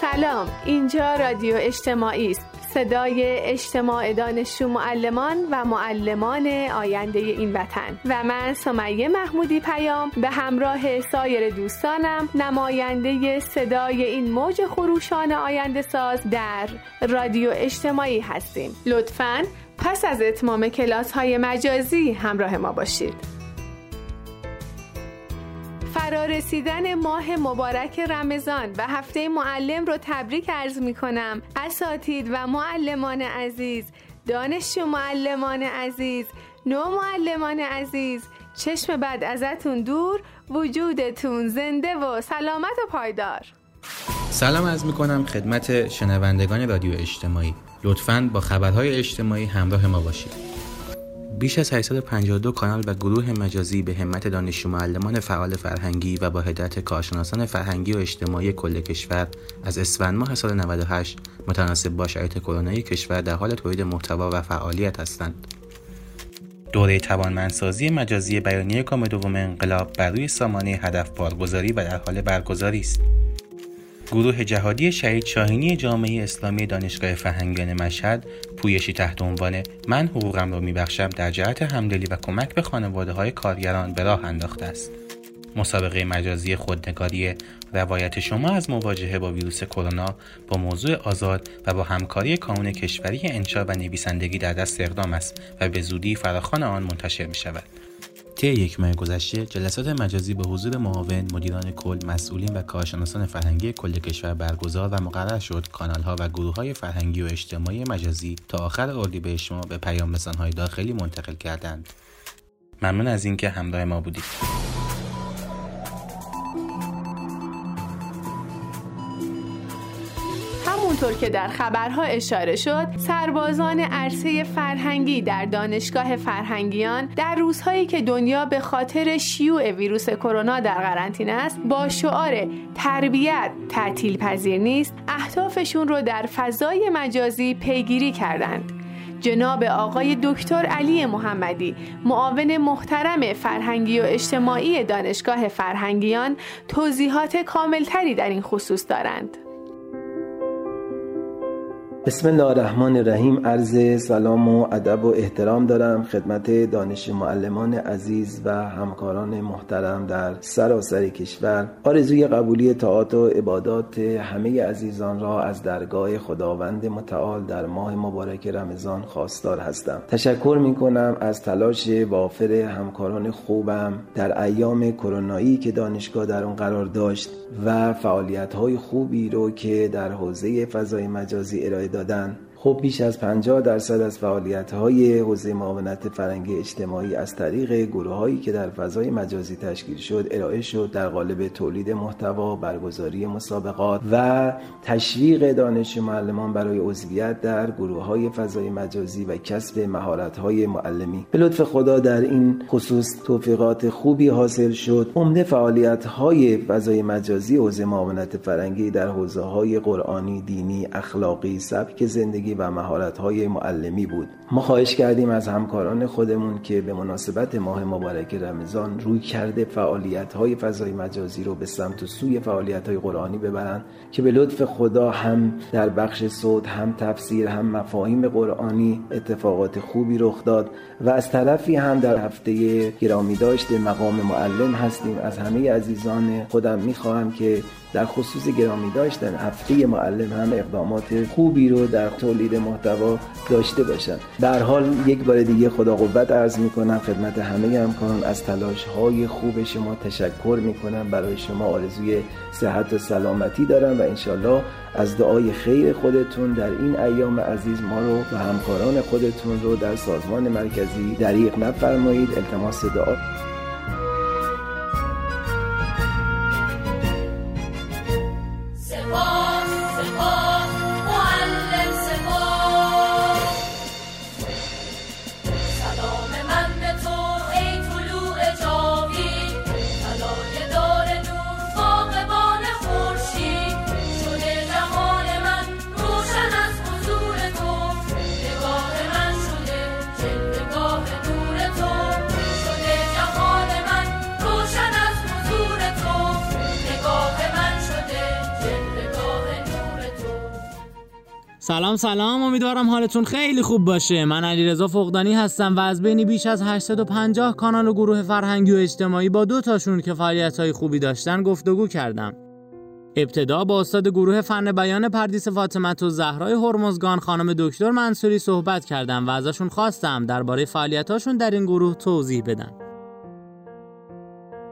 سلام اینجا رادیو اجتماعی است. صدای اجتماع دانشجو معلمان و معلمان آینده این وطن. و من سمیه محمودی پیام. به همراه سایر دوستانم نماینده صدای این موج خروشان آینده ساز در رادیو اجتماعی هستیم. لطفاً پس از اتمام کلاس های مجازی همراه ما باشید. فرارسیدن ماه مبارک رمضان و هفته معلم رو تبریک عرض می کنم. اساتید و معلمان عزیز دانشجو معلمان عزیز نو معلمان عزیز چشم بد ازتون دور وجودتون زنده و سلامت و پایدار. سلام از می کنم خدمت شنوندگان رادیو اجتماعی. لطفاً با خبرهای اجتماعی همراه ما باشید بیش از 852 کانال و گروه مجازی به همت دانشجو معلمان فعال فرهنگی و با هدایت کارشناسان فرهنگی و اجتماعی کل کشور از اسفند ماه سال 98 متناسب با شرایط کرونایی کشور در حال تولید محتوا و فعالیت هستند. دوره توانمندسازی مجازی بیانیه کام دوم انقلاب بر روی سامانه هدف بارگذاری و در حال برگزاری است. گروه جهادی شهید شاهینی جامعه اسلامی دانشگاه فرهنگیان مشهد پویشی تحت عنوان من حقوقم را میبخشم در جهت همدلی و کمک به خانواده های کارگران به راه انداخته است مسابقه مجازی خودنگاری روایت شما از مواجهه با ویروس کرونا با موضوع آزاد و با همکاری کانون کشوری انشا و نویسندگی در دست اقدام است و به زودی فراخان آن منتشر می شود. طی یک ماه گذشته جلسات مجازی به حضور معاون مدیران کل مسئولین و کارشناسان فرهنگی کل کشور برگزار و مقرر شد. ها و گروه های فرهنگی و اجتماعی مجازی تا آخر اردیبهشت ما به پیام های داخلی منتقل کردند. ممنون از اینکه همراه ما بودید. همونطور که در خبرها اشاره شد سربازان عرصه فرهنگی در دانشگاه فرهنگیان در روزهایی که دنیا به خاطر شیوع ویروس کرونا در قرنطینه است با شعار تربیت تعطیل پذیر نیست اهدافشون رو در فضای مجازی پیگیری کردند. جناب آقای دکتر علی محمدی معاون محترم فرهنگی و اجتماعی دانشگاه فرهنگیان توضیحات کاملتری در این خصوص دارند. بسم الله الرحمن الرحیم. عرض سلام و ادب و احترام دارم خدمت دانش معلمان عزیز و همکاران محترم در سراسر کشور. آرزوی قبولی طاعات و عبادات همه عزیزان را از درگاه خداوند متعال در ماه مبارک رمضان خواستار هستم. تشکر می کنم از تلاش وافر همکاران خوبم در ایام کرونایی که دانشگاه در اون قرار داشت و فعالیت های خوبی رو که در حوزه فضای مجازی ارائه دادن. خب بیش از 50 درصد از فعالیت های حوزه معاونت فرنگی اجتماعی از طریق گروه هایی که در فضای مجازی تشکیل شد ارائه شد در قالب تولید محتوا برگزاری مسابقات و تشویق دانش معلمان برای عضویت در گروه های فضای مجازی و کسب مهارت های معلمی. به لطف خدا در این خصوص توفیقات خوبی حاصل شد. عمده فعالیت های فضای مجازی حوزه معاونت فرنگی در حوزه های قرآنی دینی اخلاقی سبک زندگی و مهارت های معلمی بود. ما خواهش کردیم از همکاران خودمون که به مناسبت ماه مبارک رمضان روی کرده فعالیت های فضای مجازی رو به سمت و سوی فعالیت های قرآنی ببرند که به لطف خدا هم در بخش صوت هم تفسیر هم مفاهیم قرآنی اتفاقات خوبی رخ داد و از طرفی هم در هفته گرامی داشت مقام معلم هستیم. از همه عزیزان خودم می‌خواهم که در خصوص گرامی داشتن هفته معلم هم اقدامات خوبی رو در تولید محتوا داشته باشن. در حال یک بار دیگه خدا قوت عرض می‌کنم خدمت همه همکاران از تلاش های خوب شما تشکر می‌کنم. برای شما آرزوی صحت و سلامتی دارم و انشالله از دعای خیر خودتون در این ایام عزیز ما رو و همکاران خودتون رو در سازمان مرکزی دریق نفرمایید. التماس دعا. سلام سلام. امیدوارم حالتون خیلی خوب باشه. من علیرضا فقدانی هستم و از بین بیش از 850 کانال و گروه فرهنگی و اجتماعی با دو تاشون که فعالیت های خوبی داشتن گفتگو کردم. ابتدا با استاد گروه فن بیان پردیس فاطمت و زهرای هرمزگان خانم دکتر منصوری صحبت کردم و ازشون خواستم درباره فعالیتاشون در این گروه توضیح بدن.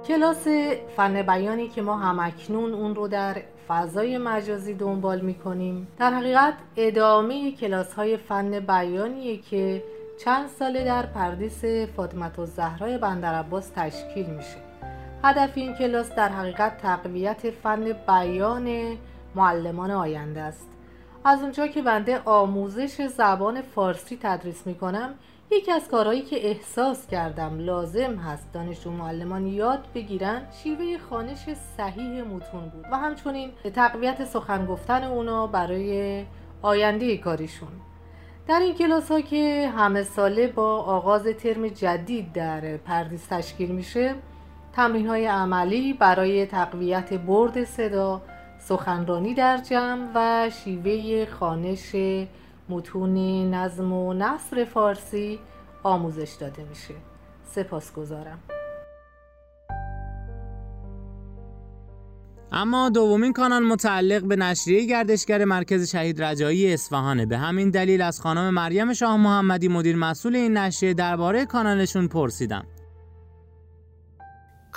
کلاس فن بیانی که ما همکنون اون رو در فضای مجازی دنبال می‌کنیم. در حقیقت ادامه کلاس های فن بیانیه که چند ساله در پردیس فاطمت و زهرای بندر عباس تشکیل میشه. هدف این کلاس در حقیقت تقویت فن بیان معلمان آینده است. از اونجا که بنده آموزش زبان فارسی تدریس می‌کنم یکی از کارهایی که احساس کردم لازم هست دانشجو معلمان یاد بگیرن شیوه خانش صحیح متون بود و همچنین تقویت سخن گفتن اونا برای آینده کاریشون. در این کلاس ها که همه ساله با آغاز ترم جدید در پردیس تشکیل میشه تمرین های عملی برای تقویت برد صدا سخنرانی در جمع و شیوه خانش متون نظم و نصر فارسی آموزش داده میشه. سپاسگزارم. اما دومین کانال متعلق به نشریه گردشگر مرکز شهید رجایی اصفهانه. به همین دلیل از خانم مریم شاه محمدی مدیر مسئول این نشریه درباره کانالشون پرسیدم.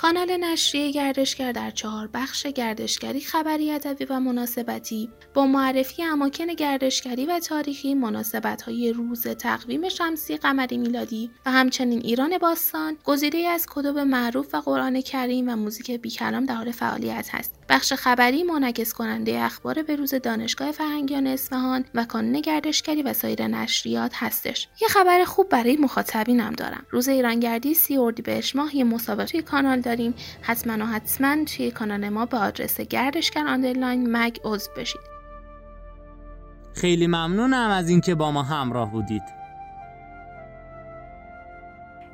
کانال نشریه گردشگر در چهار بخش گردشگری خبری ادبی و مناسبتی. با معرفی اماکن گردشگری و تاریخی مناسبت های روز تقویم شمسی قمری میلادی و همچنین ایران باستان گزیده از کتب معروف و قرآن کریم و موزیک بیکلام در حال فعالیت هست. بخش خبری منعکس کننده اخبار روز دانشگاه فرهنگیان اصفهان و کانون گردشگری و سایر نشریات هستش. یه خبر خوب برای مخاطبینم دارم. روز ایرانگردی سی اردیبهشت ماه یه مسابقه توی کانال داریم. حتما و حتما توی کانال ما به آدرس گردشگر underline mag عضو بشید. خیلی ممنونم از اینکه با ما همراه بودید.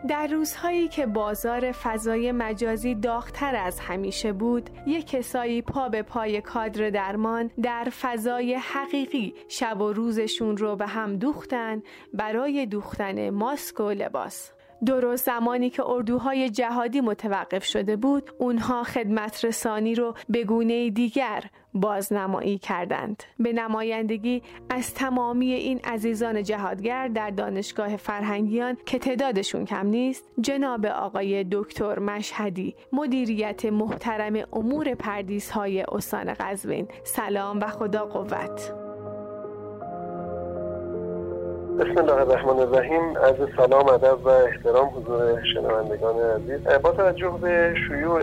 در روزهایی که بازار فضای مجازی داغتر از همیشه بود یک کسایی پا به پای کادر درمان در فضای حقیقی شب و روزشون رو به هم دوختن برای دوختن ماسک و لباس. درست زمانی که اردوهای جهادی متوقف شده بود اونها خدمت رسانی رو به گونه دیگر بازنمایی کردند. به نمایندگی از تمامی این عزیزان جهادگر در دانشگاه فرهنگیان که تعدادشون کم نیست جناب آقای دکتر مشهدی مدیریت محترم امور پردیس های استان قزوین. سلام و خدا قوت. بسم الله الرحمن الرحیم. از سلام ادب و احترام حضور شنوندگان عزیز. با توجه به شیوع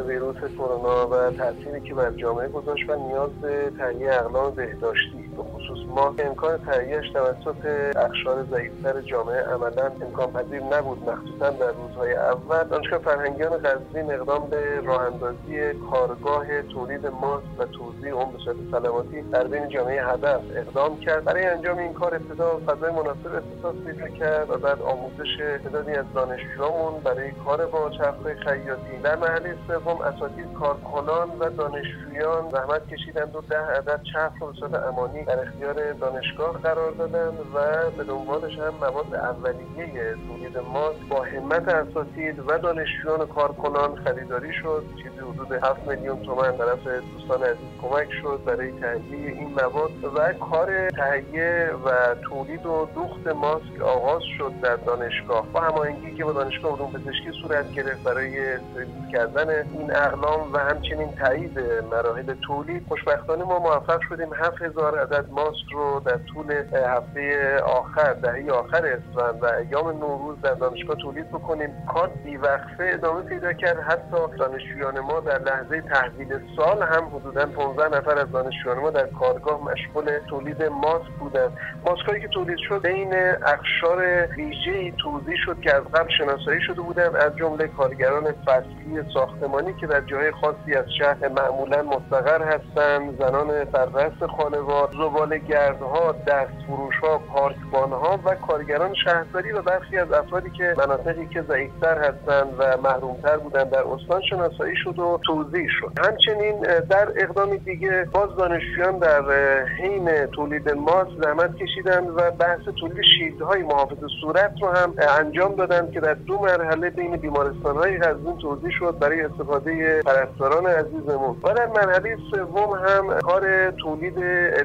ویروس کرونا و تاثیری که بر جامعه گذاشت و نیاز به تهیه اقلام بهداشتی به خصوص ما امکان تهیهش توسط اخشار ضعیفتر جامعه عملا امکان پذیر نبود مخصوصا در روزهای اول. دانشگاه فرهنگیان قزوین اقدام به راه اندازی کارگاه تولید ماسک و توزیع اون به صورت سلامتی در بین جامعه هدف اقدام کرد. برای انجام این کار ابتدا فضای مناسب اختصاص پیدا کرد و بعد آموزش تعدادی از دانشجویامون برای کار با چرخهای خیاطی. در مرحله سوم اساتید کارکنان و دانشجویان زحمت کشیدند و ده عدد چرخ رو به صورت امانی در اختیار دانشگاه قرار دادند و به دنبالش هم مواد اولیه تولید ماست. با همت اساتید و دانشجویان و کارکنان خریداری شد. چیزی حدود 7 میلیون تومن طرف دوستان عزیز کمک شد برای تهیه این مواد و کار تهیه و تولید و دوخت ماسک آغاز شد در دانشگاه. با هماهنگی که با دانشگاه علوم پزشکی صورت گرفت برای سرویس کردن این اقلام و همچنین تایید مراحل تولید خوشبختانه ما موفق شدیم 7000 عدد ماسک رو در طول هفته آخر دهه آخر اسفند و ایام نوروز در دانشگاه تولید بکنیم. کار بیوقفه ادامه پیدا کرد. حتی دانشجویان ما در لحظه تحویل سال هم حدودا 15 نفر از دانشجویان ما در کارگاه مشغول تولید ماسک بودند. ماسکایی که تولید شد بین اقشار ویژه‌ای توضیح شد که از قبل شناسایی شده بودند. از جمله کارگران فصلی ساختمانی که در جاهای خاصی از شهر معمولا مستقر هستند زنان سررست خانوار زبالهگر کارگردها دستفروشها پارکبانها و کارگران شهرداری و برخی از افرادی که مناطقی که ضعیفتر هستند و محرومتر بودند در استان شناسایی شد و توضیح شد. همچنین در اقدامی دیگه باز دانشجویان در حین تولید ماست زحمت کشیدند و بحث تولید شیلدهای محافظ صورت رو هم انجام دادند که در دو مرحله بین بیمارستان های غزنین توضیح شد برای استفاده پرستاران عزیزمون. و در مرحله سوم هم کار تولید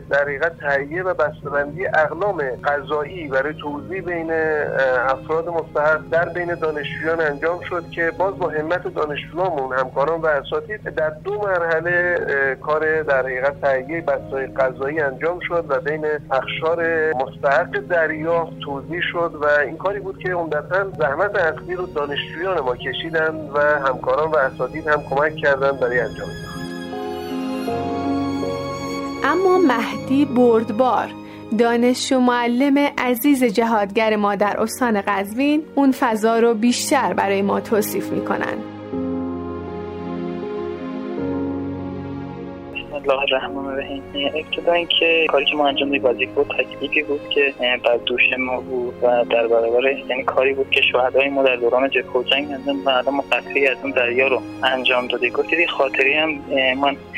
در تهیه و بسته‌بندی اقلام غذایی برای توضیح بین افراد مستحق در بین دانشجویان انجام شد که باز با همت دانشجویامون همکاران و اساتید در دو مرحله کار در حقیقت تهیه بسته‌های غذایی انجام شد و بین اخشار مستحق دریافت توضیح شد و این کاری بود که عمدتا زحمت اصلی رو دانشجویان ما کشیدند و همکاران و اساتید هم کمک کردند برای انجام. اما مهدی بردبار دانشجو معلم عزیز جهادگر ما در استان قزوین اون فضا رو بیشتر برای ما توصیف می‌کنن. الله الرحمن الرحیم ابتدا اینکه کاری که ما انجام دادیم بازی بود تکلیفی بود که بر دوش ما بود و در برابر یعنی کاری بود که شهدای ما در دوران جبهه و جنگ و الان ما قطعی از اون دریا رو انجام دادیم. گفتید خاطری هم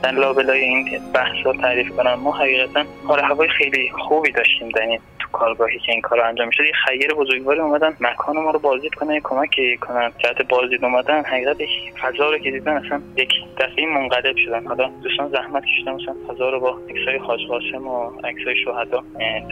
من لابلای این بحث رو تعریف کنم. ما حقیقتا حال هوای خیلی خوبی داشتیم در کارگاهی که این کار انجام می‌شد یه خیر بزرگواری اومدن مکان ما رو بازدید کنن کمک کنن. جهت بازدید اومدن حقیقت یک فضا رو که دیدن اصلا یک دفعه منقلب شدن. حالا دوستان زحمت کشیدن مثلا فضا رو با عکسای حاج قاسم و عکسای شهدا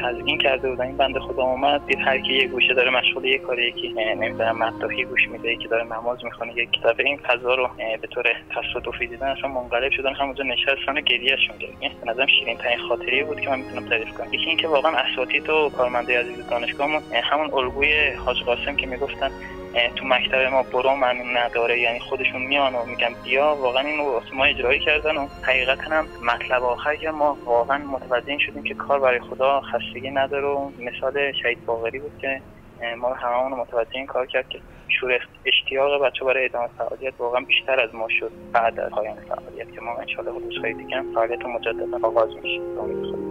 تزیین کرده بودن. این بنده خدا اومد دید هر کی یه گوشه داره مشغول یه کاری یکی نمی‌دونم مداحی گوش میده یکی داره نماز می‌خونه یک کتاب. این فضا رو به طور تصادفی دیدن اصلا منقلب شدن. همونجا نشستن و گریهشون گرفت نظرم شیرین ترین خاطری بود که من می‌تونم تعریف کنم. یکی اینکه واقعا اساتید و کارمنده عزیز دانشگاهمون. همون الگوی حاج قاسم که می‌گفتن تو مکتب ما برو من نداره یعنی خودشون میان و میگن بیا. واقعا اینو ما اجرایی کردن و حقیقتا هم مطلب آخر که ما واقعا متوجه شدیم که کار برای خدا خستگی نداره و مثال شهید باقری بود که ما هممون متوجه این کار کرد که شور اشتیاق بچه برای ادامه فعالیت واقعا بیشتر از ما شد. بعد از پایان فعالیت که ما انشالله روزهای دیگه فعالیت مجددا آغاز میشه.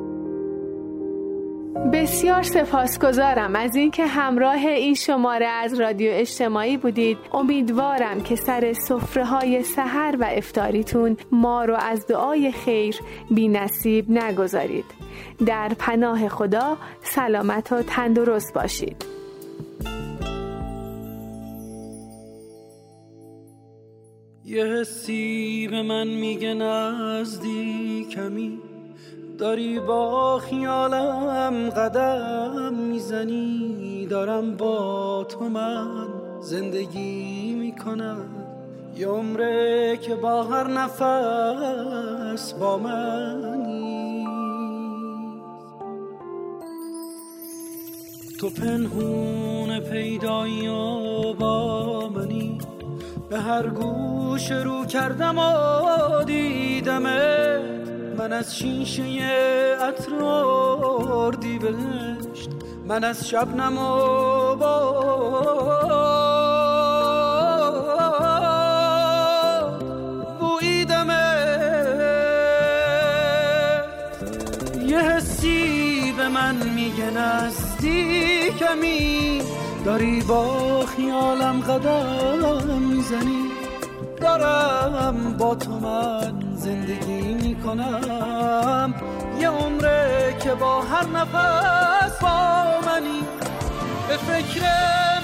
بسیار سپاسگزارم از اینکه همراه این شماره از رادیو اجتماعی بودید. امیدوارم که سر سفره های سحر و افتاریتون ما رو از دعای خیر بی نصیب نگذارید. در پناه خدا سلامت و تندرست باشید. یه حسی به من میگه نزدیکمی. داری با خیالم قدم می‌زنی دارم با تو من زندگی می‌کنم. یه عمره که با هر نفس با منی تو پنهون پیدایی و با منی. به هر گوش رو کردم و دیدمت. من از شیشه عطر بهشت من از شبنم و بویدمه یه حسی به من میگه نزدیکمی داری با خیالم قدم می‌زنی. دارم با تو من زندگی می‌کنم. یه عمره که با هر نفس با منی. به فکر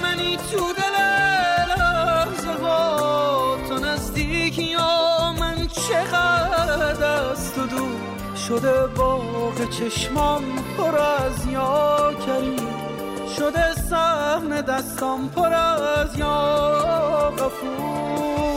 منی تو دل لحظه ها تو نزدیکی یا من چقدر از تو دور. شده باغ چشمام پر از یا کریم شده سحن دستام پر از یا غفور